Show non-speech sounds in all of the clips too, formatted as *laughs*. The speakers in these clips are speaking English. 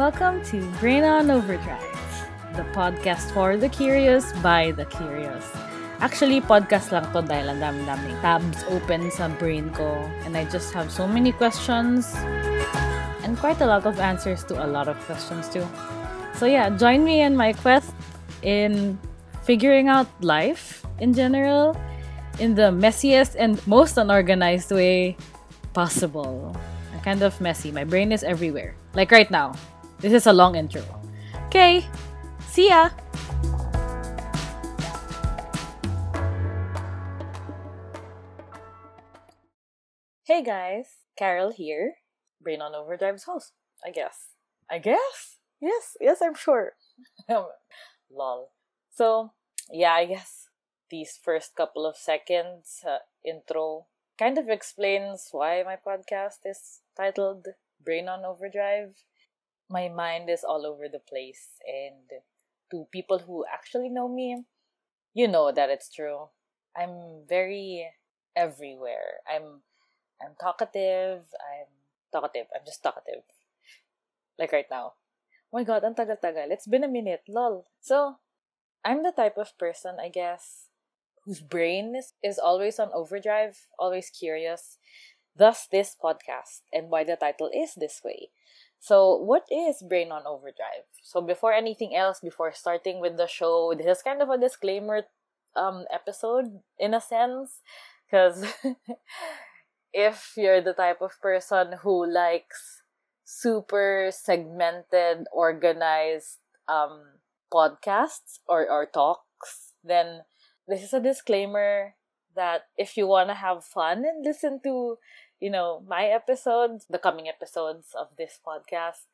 Welcome to Brain on Overdrive, the podcast for the curious by the curious. Actually, podcast lang to dahil ang dami-daming tabs open sa brain ko and I just have so many questions and quite a lot of answers to a lot of questions too. So yeah, join me in my quest in figuring out life in general in the messiest and most unorganized way possible. I'm kind of messy. My brain is everywhere. Like right now. This is a long intro. Okay, see ya! Hey guys, Carol here. Brain on Overdrive's host, I guess. I guess? Yes, yes, I'm sure. *laughs* Lol. So, yeah, I guess these first couple of seconds uh, intro kind of explains why my podcast is titled Brain on Overdrive. My mind is all over the place, and to people who actually know me, you know that it's true. I'm very everywhere. I'm I'm talkative. I'm talkative. I'm just talkative. Like right now. Oh my god, ang tagal-tagal. It's been a minute. Lol. So, I'm the type of person, I guess, whose brain is, is always on overdrive, always curious. Thus, this podcast and why the title is this way. So, what is Brain on Overdrive? So, before anything else, before starting with the show, this is kind of a disclaimer um episode in a sense because *laughs* if you're the type of person who likes super segmented, organized um, podcasts or, or talks, then this is a disclaimer that if you want to have fun and listen to, you know, my episodes, the coming episodes of this podcast,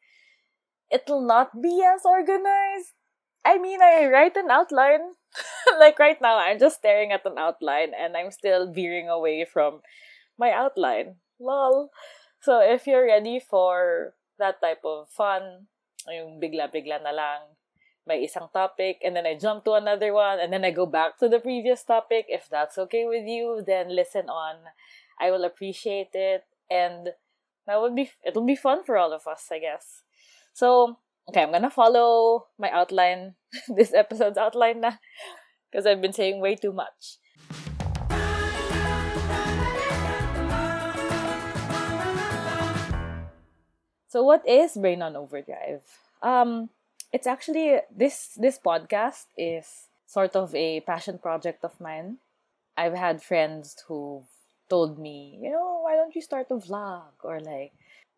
it'll not be as organized. I mean, I write an outline. *laughs* like right now, I'm just staring at an outline and I'm still veering away from my outline. Lol. So, if you're ready for that type of fun, yung bigla-bigla na lang, may isang topic, and then I jump to another one, and then I go back to the previous topic. If that's okay with you, then listen on. I will appreciate it, and that would be it'll be fun for all of us, I guess. So, okay, I'm gonna follow my outline, *laughs* this episode's outline now, because I've been saying way too much. So what is Brain on Overdrive? Um, it's actually this this podcast is sort of a passion project of mine. I've had friends who told me, you know, why don't you start a vlog or like,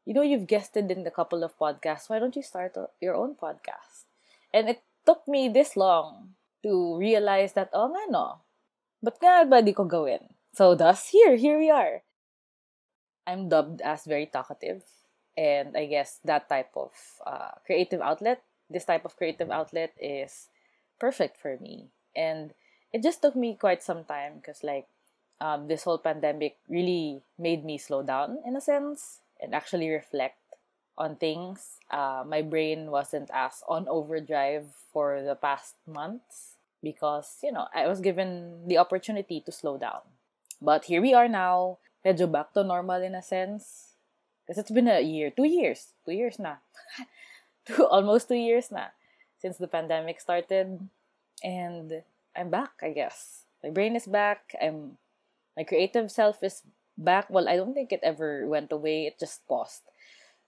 you know, you've guested in a couple of podcasts. Why don't you start a, your own podcast? And it took me this long to realize that oh nga no, but nga ba di ko gawin? So thus here, here we are. I'm dubbed as very talkative and I guess that type of uh, creative outlet, this type of creative outlet is perfect for me. And it just took me quite some time because, like, um, this whole pandemic really made me slow down in a sense and actually reflect on things. Uh, my brain wasn't as on overdrive for the past months because, you know, I was given the opportunity to slow down. But here we are now, medyo back to normal in a sense because it's been a year, two years, two years na. *laughs* two, almost two years na since the pandemic started. And I'm back, I guess. My brain is back. I'm my creative self is back. Well, I don't think it ever went away. It just paused.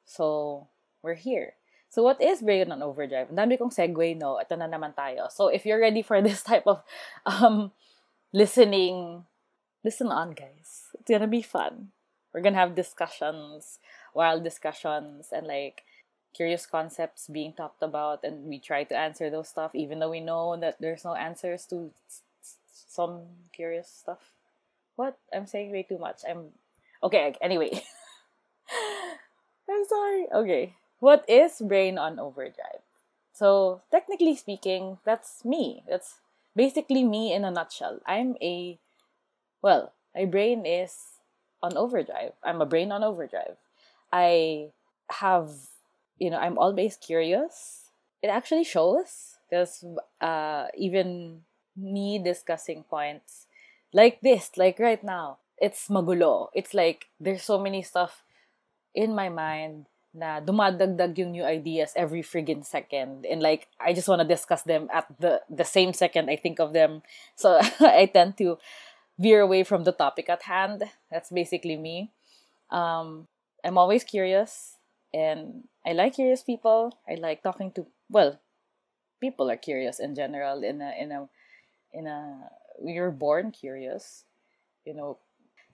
So, we're here. So, what is Brain on Overdrive? Ang dami kong segue, no? Ito na naman tayo. So, if you're ready for *laughs* this type of um, listening, listen on, guys. It's gonna be fun. We're gonna have discussions, wild discussions, and like curious concepts being talked about, and we try to answer those stuff, even though we know that there's no answers to some curious stuff. What? I'm saying way too much. I'm okay. Anyway, *laughs* I'm sorry. Okay, what is brain on overdrive? So technically speaking, that's me. That's basically me in a nutshell. I'm a well, my brain is on overdrive. I'm a brain on overdrive. I have, you know, I'm always curious. It actually shows because uh, even me discussing points like this, like right now, it's magulo. It's like there's so many stuff in my mind na dumadagdag yung new ideas every friggin' second. And like, I just want to discuss them at the, the same second I think of them. So *laughs* I tend to veer away from the topic at hand. That's basically me. Um, I'm always curious and I like curious people. I like talking to, well, people are curious in general in a, in a, in a, we're born curious, you know.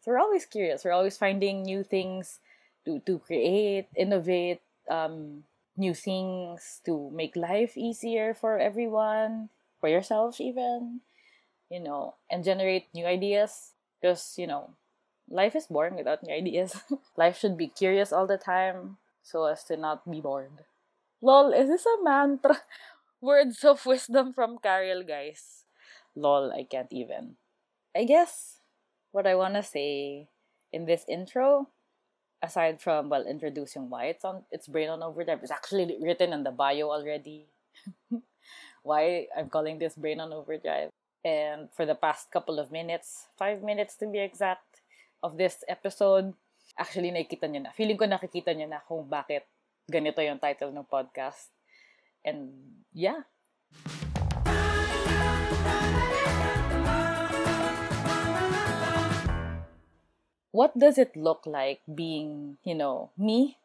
So we're always curious. We're always finding new things to to create, innovate um, new things to make life easier for everyone, for yourself even, you know, and generate new ideas. Because you know, life is boring without new ideas. *laughs* life should be curious all the time so as to not be bored. Lol, is this a mantra? *laughs* Words of wisdom from Carol, guys. Lol, I can't even. I guess what I want to say in this intro aside from well introducing why it's on it's brain on overdrive it's actually written in the bio already. *laughs* Why i'm calling this brain on overdrive. And for the past couple of minutes five minutes to be exact of this episode actually nakikita nyo na. Feeling ko nakikita nyo na kung bakit ganito yung title ng podcast. And yeah what does it look like being, you know, me,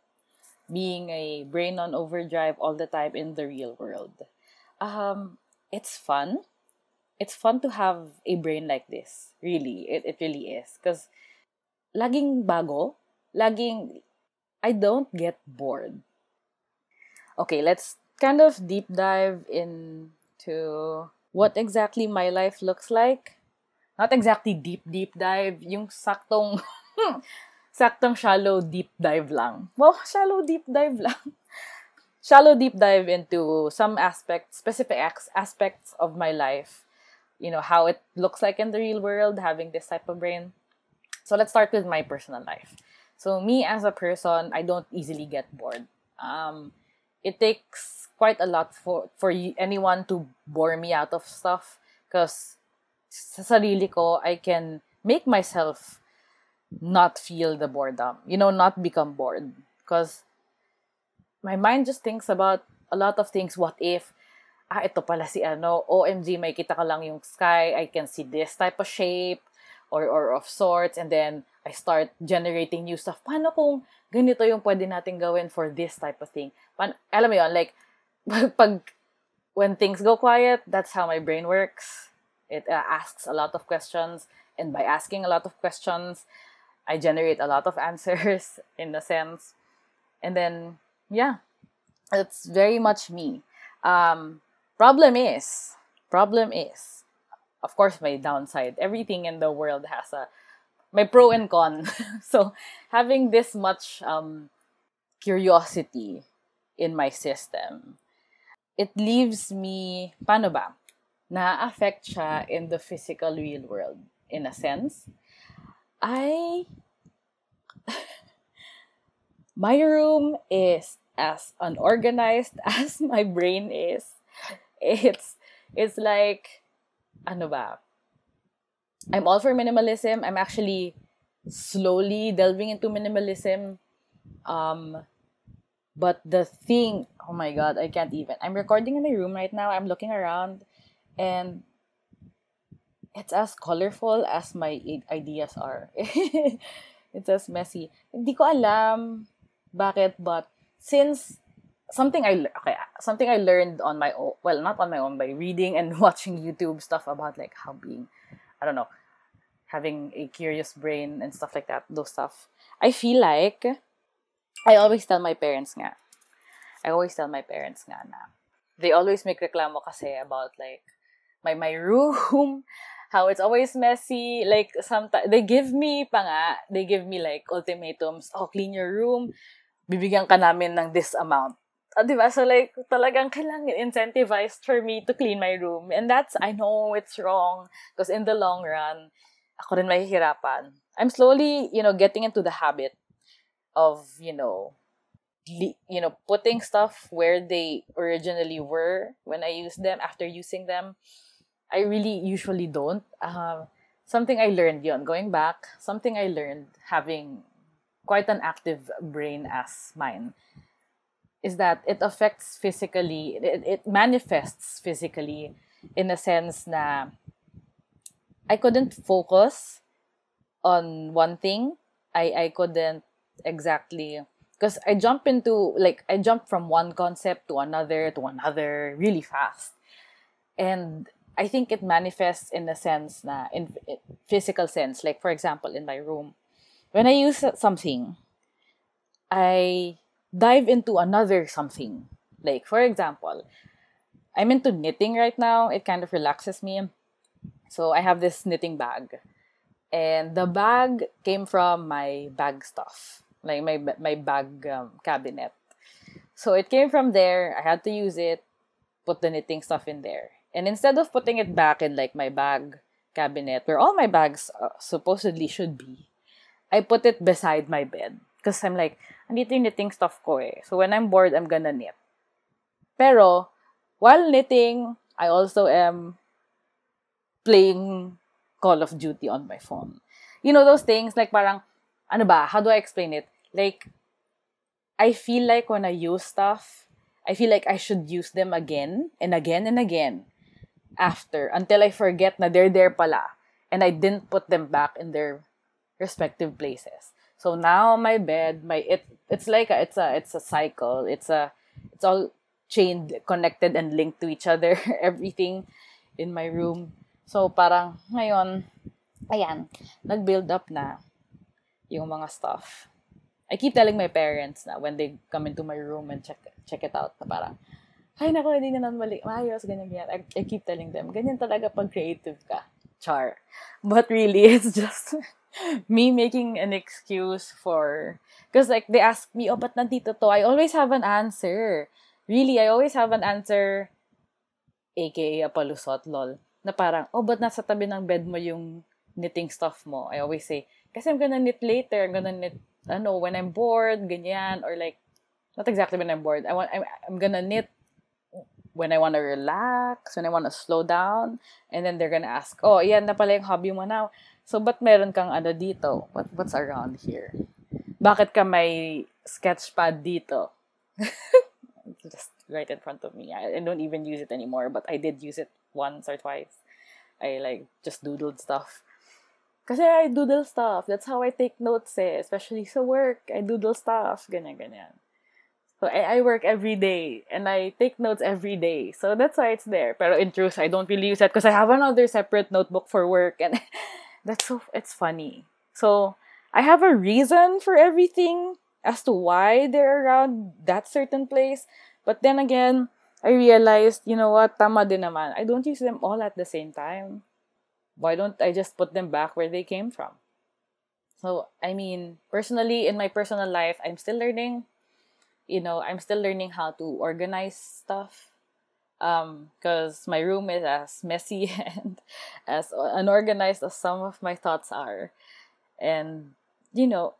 being a brain on overdrive all the time in the real world? Um, it's fun. It's fun to have a brain like this. Really, it, it really is. Because laging bago, laging, I don't get bored. Okay, let's kind of deep dive into what exactly my life looks like. Not exactly deep, deep dive, yung saktong Saktong shallow deep dive lang. Well, shallow deep dive lang. *laughs* shallow deep dive into some aspects, specific aspects of my life. You know, how it looks like in the real world, having this type of brain. So let's start with my personal life. So me as a person, I don't easily get bored. Um, it takes quite a lot for for anyone to bore me out of stuff because sa sarili ko, I can make myself not feel the boredom, you know, not become bored. Because my mind just thinks about a lot of things. What if, ah, ito pala si ano, OMG, may kita ka lang yung sky, I can see this type of shape, or, or of sorts, and then I start generating new stuff. Paano kung ganito yung pwede natin gawin for this type of thing? Paano, alam mo yun, like, *laughs* pag, when things go quiet, that's how my brain works. It uh, asks a lot of questions, and by asking a lot of questions, I generate a lot of answers *laughs* in a sense. And then, yeah, it's very much me. Um, problem is, problem is, of course, my downside. Everything in the world has a my pro and con. *laughs* so having this much um, curiosity in my system, it leaves me, paano ba? Na-affect siya in the physical real world in a sense. I *laughs* my room is as unorganized *laughs* as my brain is. It's it's like ano ba? I'm all for minimalism. I'm actually slowly delving into minimalism. Um but the thing, oh my god, I can't even. I'm recording in my room right now. I'm looking around and it's as colorful as my ideas are. *laughs* it's as messy. Hindi ko alam bakit, but since something I okay, something I learned on my own, well, not on my own, by reading and *laughs* watching YouTube stuff about like how being, I don't know, having a curious brain and stuff like that, those stuff. I feel like I always tell my parents nga. I always tell my parents nga na they always make reklamo kasi about like my my room *laughs* how it's always messy. Like, sometimes, they give me pa nga, they give me like ultimatums, oh, clean your room, bibigyan ka namin ng this amount. Uh, diba? So like, talagang kailangan incentivized for me to clean my room. And that's, I know it's wrong. Because in the long run, ako rin mahihirapan. I'm slowly, you know, getting into the habit of, you know, you know, putting stuff where they originally were when I used them, after using them. I really usually don't. Uh, something I learned yon going back, something I learned having quite an active brain as mine is that it affects physically, it, it manifests physically in a sense na I couldn't focus on one thing. I, I couldn't exactly because I jump into like I jump from one concept to another to another really fast. And I think it manifests in a sense na in, in physical sense like for example in my room when I use something I dive into another something. Like, for example, I'm into knitting right now. It kind of relaxes me. So I have this knitting bag. And the bag came from my bag stuff, like my, my bag um, cabinet. So it came from there. I had to use it, put the knitting stuff in there. And instead of putting it back in like my bag cabinet, where all my bags uh, supposedly should be, I put it beside my bed. Because I'm like, andito yung knitting stuff ko eh. So when I'm bored, I'm gonna knit. Pero, while knitting, I also am playing Call of Duty on my phone. You know those things like parang, ano ba, how do I explain it? Like, I feel like when I use stuff, I feel like I should use them again and again and again after until I forget na they're there pala and I didn't put them back in their respective places. So now my bed, my it it's like a, it's a it's a cycle. It's a it's all chained, connected and linked to each other. *laughs* Everything in my room. So parang ngayon, ayan, nag-build up na yung mga stuff. I keep telling my parents na when they come into my room and check check it out, na parang, ay nako, hindi na naman mali, maayos, ganyan, ganyan. I, I keep telling them, ganyan talaga pag creative ka. Char. But really, *laughs* it's just me making an excuse for because like they ask me oh but nandito to? I always have an answer. Really I always have an answer aka a palusot lol. Na parang oh but nasa tabi ng bed mo yung knitting stuff mo? I always say kasi I'm gonna knit later. I'm gonna knit ano when I'm bored ganyan. Or like not exactly when I'm bored. I want I'm, I'm gonna knit when I want to relax, when I want to slow down, and then they're gonna ask, oh, yan na pala yung hobby mo now. So, ba't meron kang ano dito? What, what's around here? Bakit ka may sketchpad dito? *laughs* Just right in front of me. I, I don't even use it anymore, but I did use it once or twice. I like just doodled stuff. Kasi I doodle stuff. That's how I take notes eh. Especially sa work. I doodle stuff. Ganyan, ganyan. So I, I work every day and I take notes every day. So that's why it's there. But in truth, I don't really use it because I have another separate notebook for work and *laughs* That's so it's funny. So I have a reason for everything as to why they're around that certain place. But then again, I realized, you know what, tama din naman. I don't use them all at the same time. Why don't I just put them back where they came from? So, I mean, personally, in my personal life, I'm still learning. You know, I'm still learning how to organize stuff because um, my room is as messy *laughs* and as unorganized as some of my thoughts are. And, you know,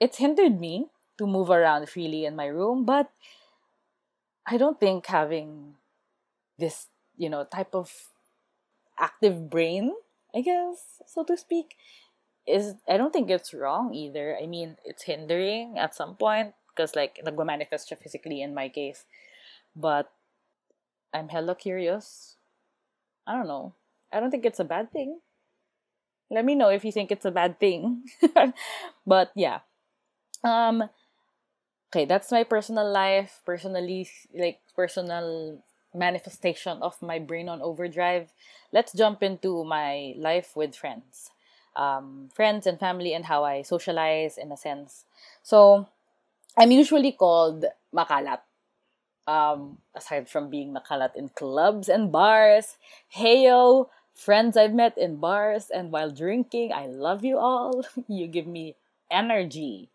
it's hindered me to move around freely in my room, but I don't think having this, you know, type of active brain, I guess, so to speak, is I don't think it's wrong either. I mean, it's hindering at some point because like nagma-manifest physically in my case. But I'm hella curious. I don't know. I don't think it's a bad thing. Let me know if you think it's a bad thing. *laughs* but yeah. Um okay, that's my personal life, personally like personal manifestation of my brain on overdrive. Let's jump into my life with friends. Um, friends and family and how I socialize in a sense. So, I'm usually called makalat um, aside from being nakalat in clubs and bars, heyo, friends I've met in bars and while drinking, I love you all. *laughs* you give me energy,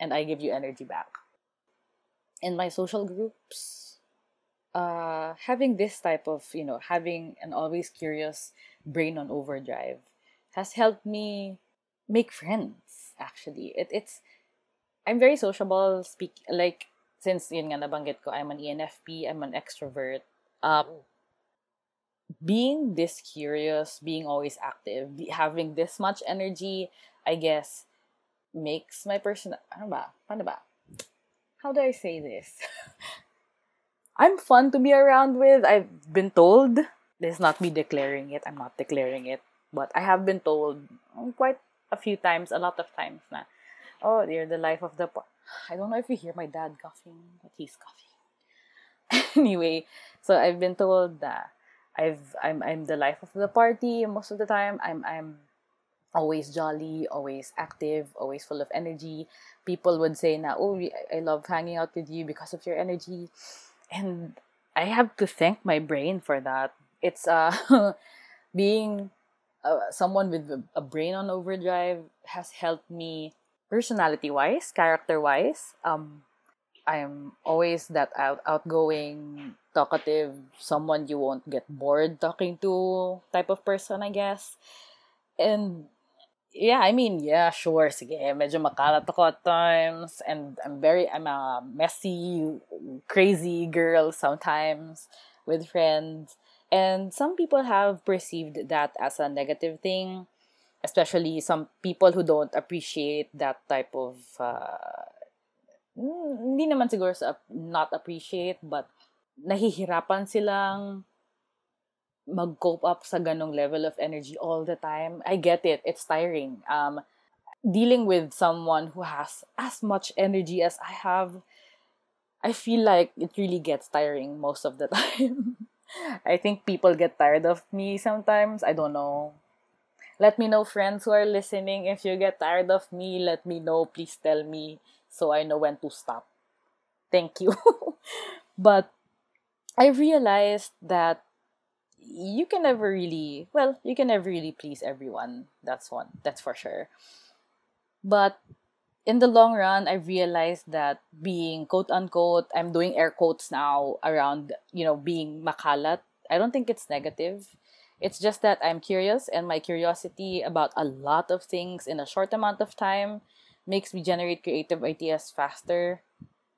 and I give you energy back. In my social groups, uh, having this type of, you know, having an always curious brain on overdrive has helped me make friends, actually. It, it's, I'm very sociable, speak, like, since yun nga nabanggit ko, I'm an ENFP, I'm an extrovert. Um, being this curious, being always active, having this much energy, I guess, makes my person ano ba? Paano ba? How do I say this? *laughs* I'm fun to be around with. I've been told. This is not me declaring it. I'm not declaring it. But I have been told quite a few times, a lot of times na, oh, you're the life of the party. I don't know if you hear my dad coughing, but he's coughing. *laughs* anyway, so I've been told that I've I'm I'm the life of the party most of the time. I'm I'm always jolly, always active, always full of energy. People would say now, oh, I love hanging out with you because of your energy. And I have to thank my brain for that. It's uh *laughs* being uh, someone with a brain on overdrive has helped me personality wise, character wise. Um, I'm always that out outgoing, talkative, someone you won't get bored talking to type of person, I guess. And yeah, I mean, yeah, sure, sige, medyo makalat ako at times, and I'm very, I'm a messy, crazy girl sometimes with friends, and some people have perceived that as a negative thing, especially some people who don't appreciate that type of, uh, hindi naman siguro sa not appreciate, but nahihirapan silang mag-cope up sa ganong level of energy all the time. I get it. It's tiring. Um, dealing with someone who has as much energy as I have, I feel like it really gets tiring most of the *laughs* time. I think people get tired of me sometimes. I don't know. Let me know, friends who are listening. If you get tired of me, let me know. Please tell me so I know when to stop. Thank you. *laughs* but I realized that you can never really well you can never really please everyone that's one that's for sure but in the long run i realized that being quote unquote i'm doing air quotes now around you know being makalat i don't think it's negative it's just that i'm curious and my curiosity about a lot of things in a short amount of time makes me generate creative ideas faster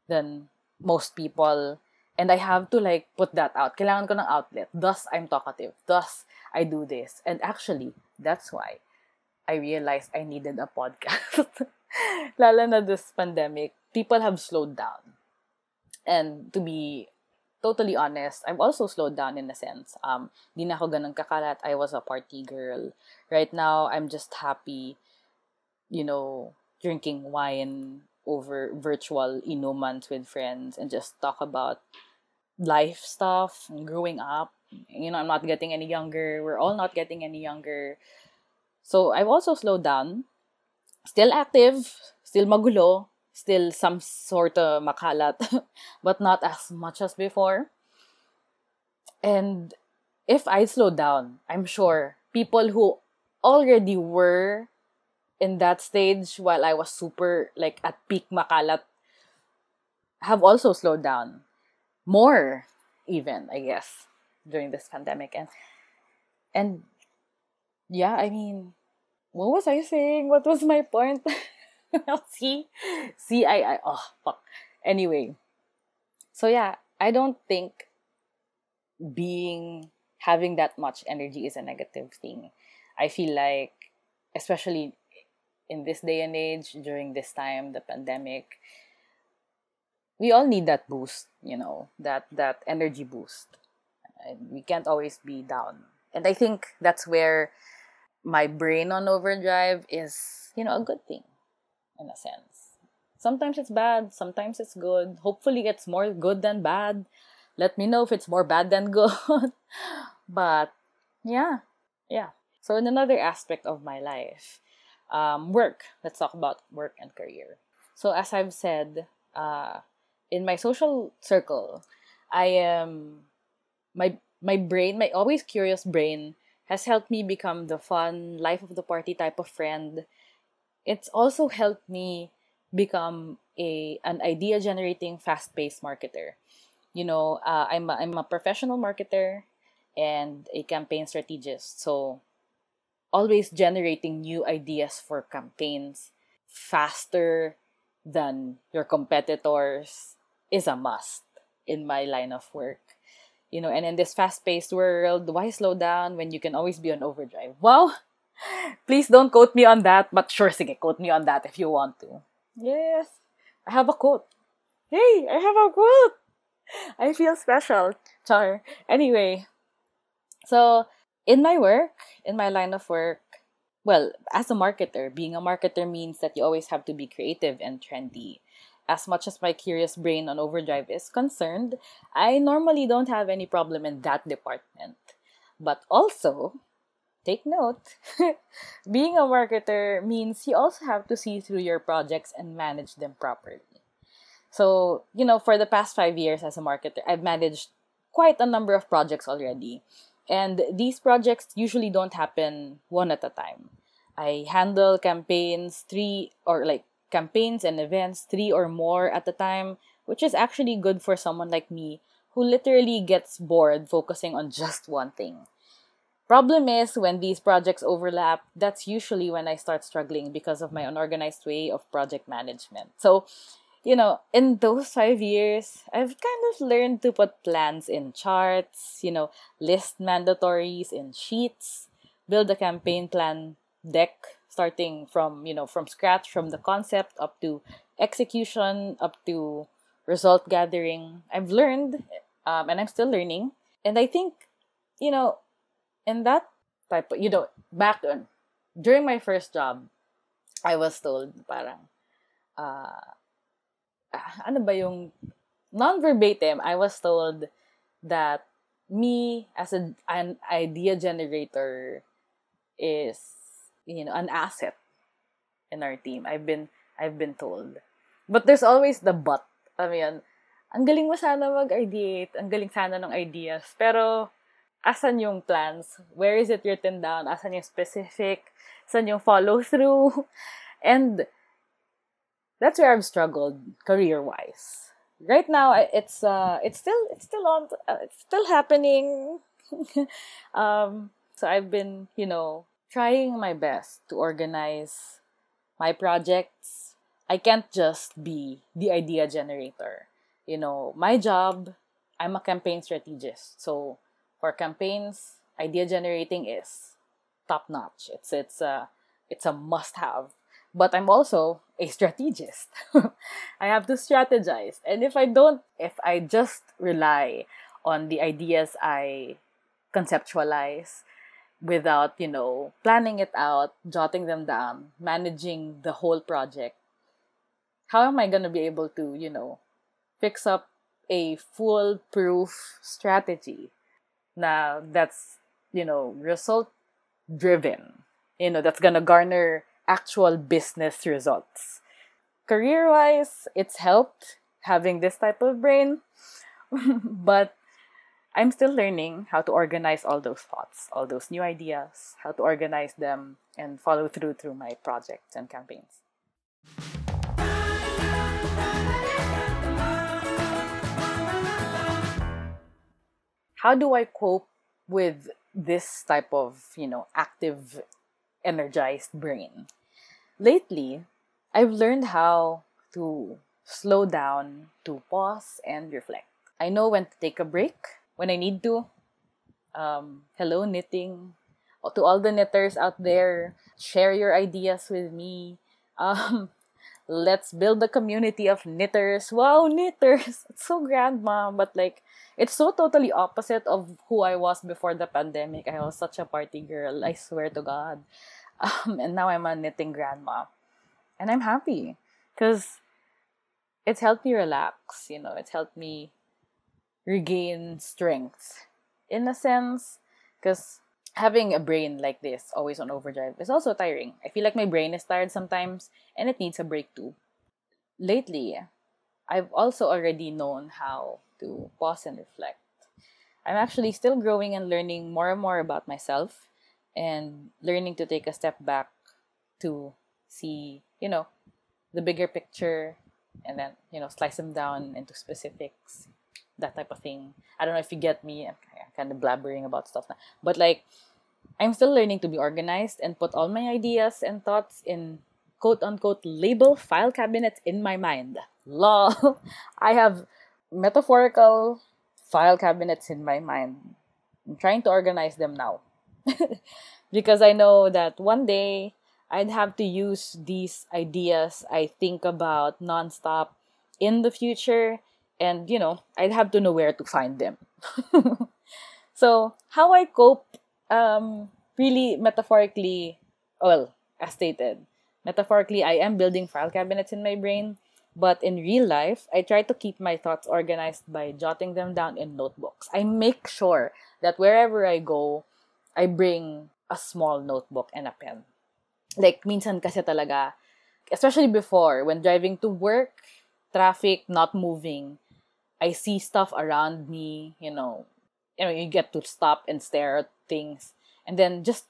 than most people and I have to like put that out. Kailangan ko ng outlet. Thus, I'm talkative. Thus, I do this. And actually, that's why I realized I needed a podcast. *laughs* Lalo na this pandemic, people have slowed down. And to be totally honest, I've also slowed down in a sense. Um, di na ako ganun kakalat. I was a party girl. Right now, I'm just happy, you know, drinking wine over virtual inumans with friends and just talk about life stuff and growing up. You know, I'm not getting any younger. We're all not getting any younger. So I've also slowed down. Still active, still magulo, still some sort of makalat, *laughs* but not as much as before. And if I slow down, I'm sure people who already were in that stage while I was super like at peak makalat have also slowed down. More even I guess during this pandemic. And and yeah I mean what was I saying? What was my point *laughs* *laughs* see. See I I oh fuck. Anyway so yeah I don't think being having that much energy is a negative thing. I feel like especially in this day and age during this time the pandemic we all need that boost you know that that energy boost. We can't always be down. And i think that's where my brain on overdrive is you know a good thing in a sense sometimes it's bad sometimes it's good hopefully it's more good than bad let me know if it's more bad than good *laughs* but yeah yeah so in another aspect of my life um, work. Let's talk about work and career. So, as I've said, uh, in my social circle, I am my my brain, my always curious brain, has helped me become the fun, life of the party type of friend. It's also helped me become a an idea generating, fast paced marketer. You know, uh, I'm a, I'm a professional marketer and a campaign strategist. So always generating new ideas for campaigns faster than your competitors is a must in my line of work. You know, and in this fast paced world, why slow down when you can always be on overdrive? Wow, Please don't quote me on that, but sure, sige, quote me on that if you want to. Yes, I have a quote. Hey, I have a quote! I feel special. Char. Anyway, so in my work, in my line of work, well, as a marketer, being a marketer means that you always have to be creative and trendy. As much as my curious brain on overdrive is concerned, I normally don't have any problem in that department. But also, take note, *laughs* being a marketer means you also have to see through your projects and manage them properly. So, you know, for the past five years as a marketer, I've managed quite a number of projects already. And these projects usually don't happen one at a time. I handle campaigns three or like campaigns and events three or more at a time, which is actually good for someone like me who literally gets bored focusing on *laughs* just one thing. Problem is when these projects overlap, that's usually when I start struggling because of my unorganized way of project management. So, you know, in those five years, I've kind of learned to put plans in charts, you know, list mandatories in sheets, build a campaign plan deck starting from, you know, from scratch, from the concept up to execution, up to result gathering. I've learned, um, and I'm still learning. And I think, you know, in that type, of, you know, back on, during my first job, I was told parang, uh, ano ba yung non-verbatim, I was told that me as a, an idea generator is you know an asset in our team. I've been I've been told. But there's always the but. I mean, ang galing mo sana mag-ideate, ang galing sana ng ideas, pero asan yung plans? Where is it written down? Asan yung specific? Asan yung follow through? *laughs* And that's where I've struggled career wise. Right now, it's uh, it's still it's still on uh, it's still happening. *laughs* um, so I've been you know trying my best to organize my projects. I can't just be the idea generator. You know, my job, I'm a campaign strategist. So for campaigns, idea generating is top notch. It's it's a it's a must have but I'm also a strategist. *laughs* I have to strategize. And if I don't, if I just rely on the ideas I conceptualize without, you know, planning it out, jotting them down, managing the whole project, how am I going to be able to, you know, fix up a foolproof strategy now that's, you know, result driven, you know, that's to garner actual business results. Career wise, it's helped having this type of brain, *laughs* but I'm still learning how to organize all those thoughts, all those new ideas, how to organize them and follow through through my projects and campaigns. How do I cope with this type of, you know, active energized brain. Lately, I've learned how to slow down, to pause and reflect. I know when to take a break, when I need to. Um, hello, knitting. To all the knitters out there, share your ideas with me. *laughs* Um, let's build a community of knitters. Wow, knitters! *laughs* It's so grandma, but like, it's so totally opposite of who I was before the pandemic. I was such a party girl. I swear to God. *laughs* Um, and now I'm a knitting grandma. And I'm happy because it's helped me relax, you know, it's helped me regain strength in a sense because having a brain like this always on overdrive is also tiring. I feel like my brain is tired sometimes and it needs a break too. Lately, I've also already known how to pause and reflect. I'm actually still growing and learning more and more about myself and learning to take a step back to see, you know, the bigger picture and then, you know, slice them down into specifics, that type of thing. I don't know if you get me. I'm kind of blabbering about stuff now. But like, I'm still learning to be organized and put all my ideas and thoughts in quote unquote label file cabinets in my mind. Lol. *laughs* I have metaphorical file cabinets in my mind. I'm trying to organize them now. *laughs* because I know that one day I'd have to use these ideas I think about nonstop in the future and you know I'd have to know where to find them. *laughs* so how I cope um really metaphorically well as stated metaphorically I am building file cabinets in my brain but in real life, I try to keep my thoughts organized by jotting them down in notebooks. I make sure that wherever I go, I bring a small notebook and a pen. Like, minsan kasi talaga, especially before, when driving to work, traffic, not moving, I see stuff around me, you know, you know, you get to stop and stare at things. And then just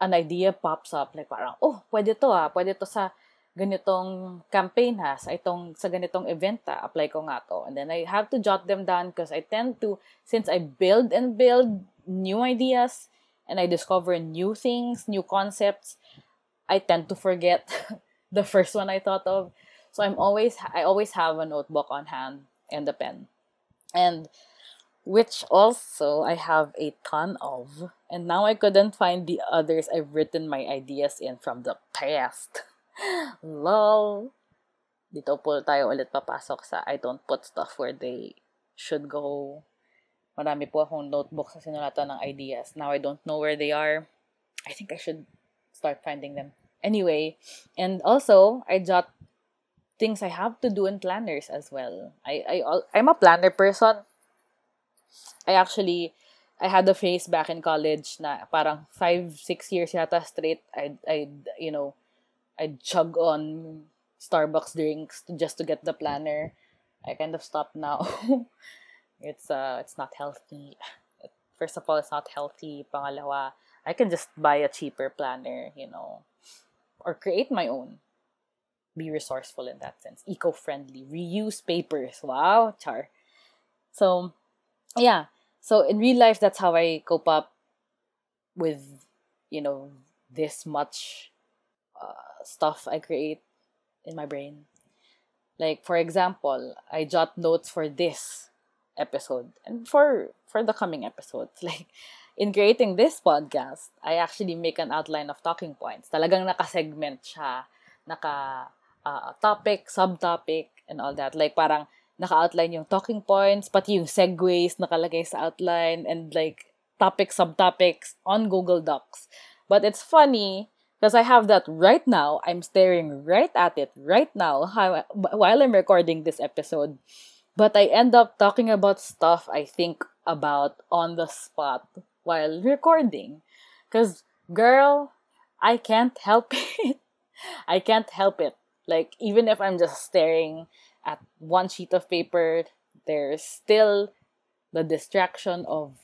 an idea pops up, like parang, oh, pwede to ah, pwede to sa ganitong campaign has, itong sa ganitong event ta, apply ko nga to. And then I have to jot them down because I tend to, since I build and build new ideas and I discover new things, new concepts, I tend to forget *laughs* the first one I thought of. So I'm always, I always have a notebook on hand and a pen. And which also I have a ton of. And now I couldn't find the others I've written my ideas in from the past. *laughs* Lol. Dito po tayo ulit papasok sa I don't put stuff where they should go. Marami po akong notebook sa sinulatan ng ideas. Now I don't know where they are. I think I should start finding them. Anyway, and also I jot things I have to do in planners as well. I I I'm a planner person. I actually I had a phase back in college na parang 5 6 years yata straight I I you know I'd chug on Starbucks drinks to, just to get the planner. I kind of stopped now. *laughs* it's uh it's not healthy. First of all, it's not healthy. Pangalawa, I can just buy a cheaper planner, you know, or create my own. Be resourceful in that sense. Eco-friendly. Reuse papers. Wow, char. So, yeah. So in real life, that's how I cope up with, you know, this much uh, stuff I create in my brain. Like for example, I jot notes for this episode and for for the coming episodes. *laughs* Like in creating this podcast, I actually make an outline of talking points. Talagang naka-segment siya, naka uh, topic, subtopic, and all that. Like parang naka-outline yung talking points, pati yung segues nakalagay sa outline, and like topic, subtopics on Google Docs. But it's funny because I have that right now. I'm staring right at it right now while I'm recording this episode. But I end up talking about stuff I think about on the spot while recording. Because, girl, I can't help *laughs* it. I can't help it. Like, even if I'm just staring at one sheet of paper, there's still the distraction of,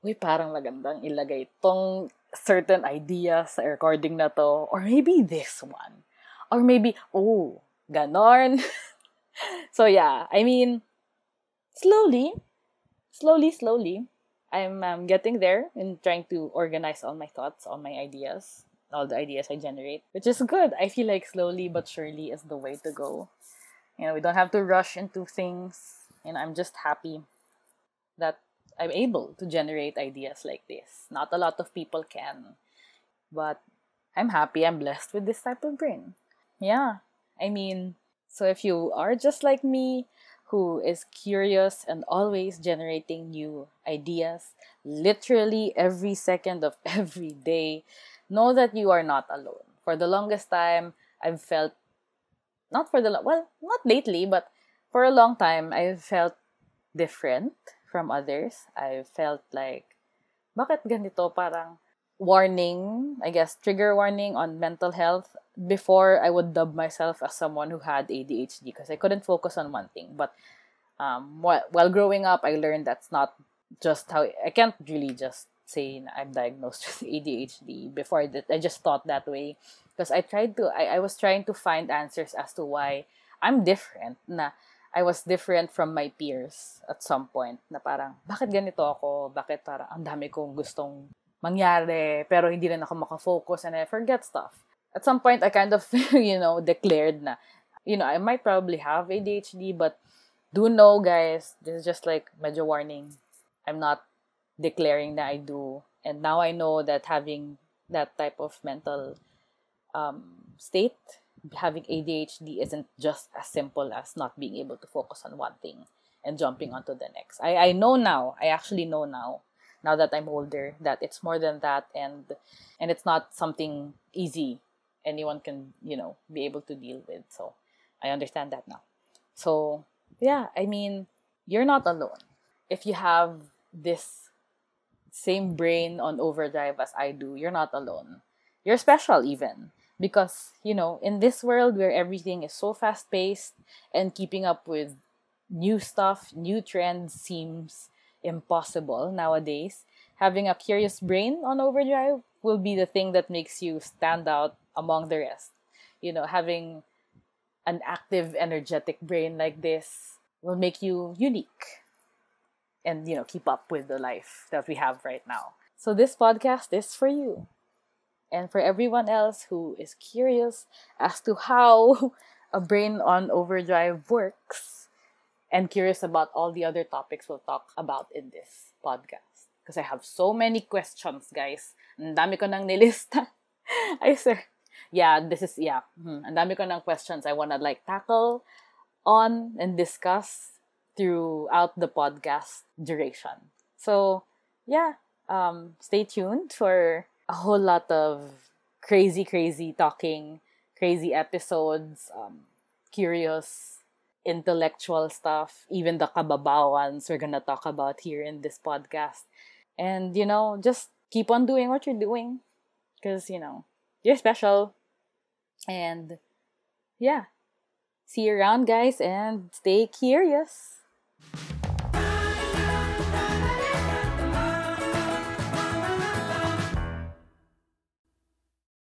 uy, parang magandang ilagay tong certain idea sa recording na to. Or maybe this one. Or maybe, oh, ganon. *laughs* so yeah, I mean, slowly, slowly, slowly, I'm um, getting there in trying to organize all my thoughts, all my ideas, all the ideas I generate, which is good. I feel like slowly but surely is the way to go. You know, we don't have to rush into things, and I'm just happy that I'm able to generate ideas like this. Not a lot of people can. But I'm happy I'm blessed with this type of brain. Yeah. I mean, so if you are just like me, who is curious and always generating new ideas, literally every second of *laughs* every day, know that you are not alone. For the longest time, I've felt, not for the, well, not lately, but for a long time, I've felt different from others. I felt like, bakit ganito? Parang warning, I guess, trigger warning on mental health before I would dub myself as someone who had ADHD because I couldn't focus on one thing. But um, while, while growing up, I learned that's not just how I can't really just say I'm diagnosed *laughs* with ADHD before that. I just thought that way because I tried to, I, I was trying to find answers as to why I'm different. Na I was different from my peers at some point na parang, bakit ganito ako? Bakit parang ang dami kong gustong mangyari pero hindi rin ako makafocus and I forget stuff. At some point, I kind of, *laughs* you know, declared na, you know, I might probably have ADHD but do know, guys, this is just like major warning. I'm not declaring that I do. And now I know that having that type of mental um, state, having ADHD isn't just as simple as not being able to focus on one thing and jumping onto the next. I, I know now, I actually know now, now that I'm older, that it's more than that and and it's not something easy anyone can, you know, be able to deal with. So I understand that now. So yeah, I mean, you're not alone. If you have this same brain on overdrive as I do, you're not alone. You're special even. Because you know in this world where everything is so fast paced and keeping up with new stuff new trends seems impossible nowadays having a curious brain on overdrive will be the thing that makes you stand out among the rest. You know having an active energetic brain like this will make you unique and you know keep up with the life that we have right now so this podcast is for you and for everyone else who is curious as to how *laughs* a brain on overdrive works and curious about all the other topics we'll talk about in this podcast. Because I have so many questions, guys. Ang dami ko nang nilista. *laughs* I sir. Yeah, this is, yeah. Hmm, ang dami ko nang questions I want to like tackle on and discuss throughout the podcast duration. So, yeah, um, stay tuned for a whole lot of crazy, crazy talking, crazy episodes, um, curious, intellectual stuff, even the kababawans we're gonna talk about here in this podcast. And, you know, just keep on doing what you're doing. Because, you know, you're special. And, yeah. See you around, guys, and stay curious.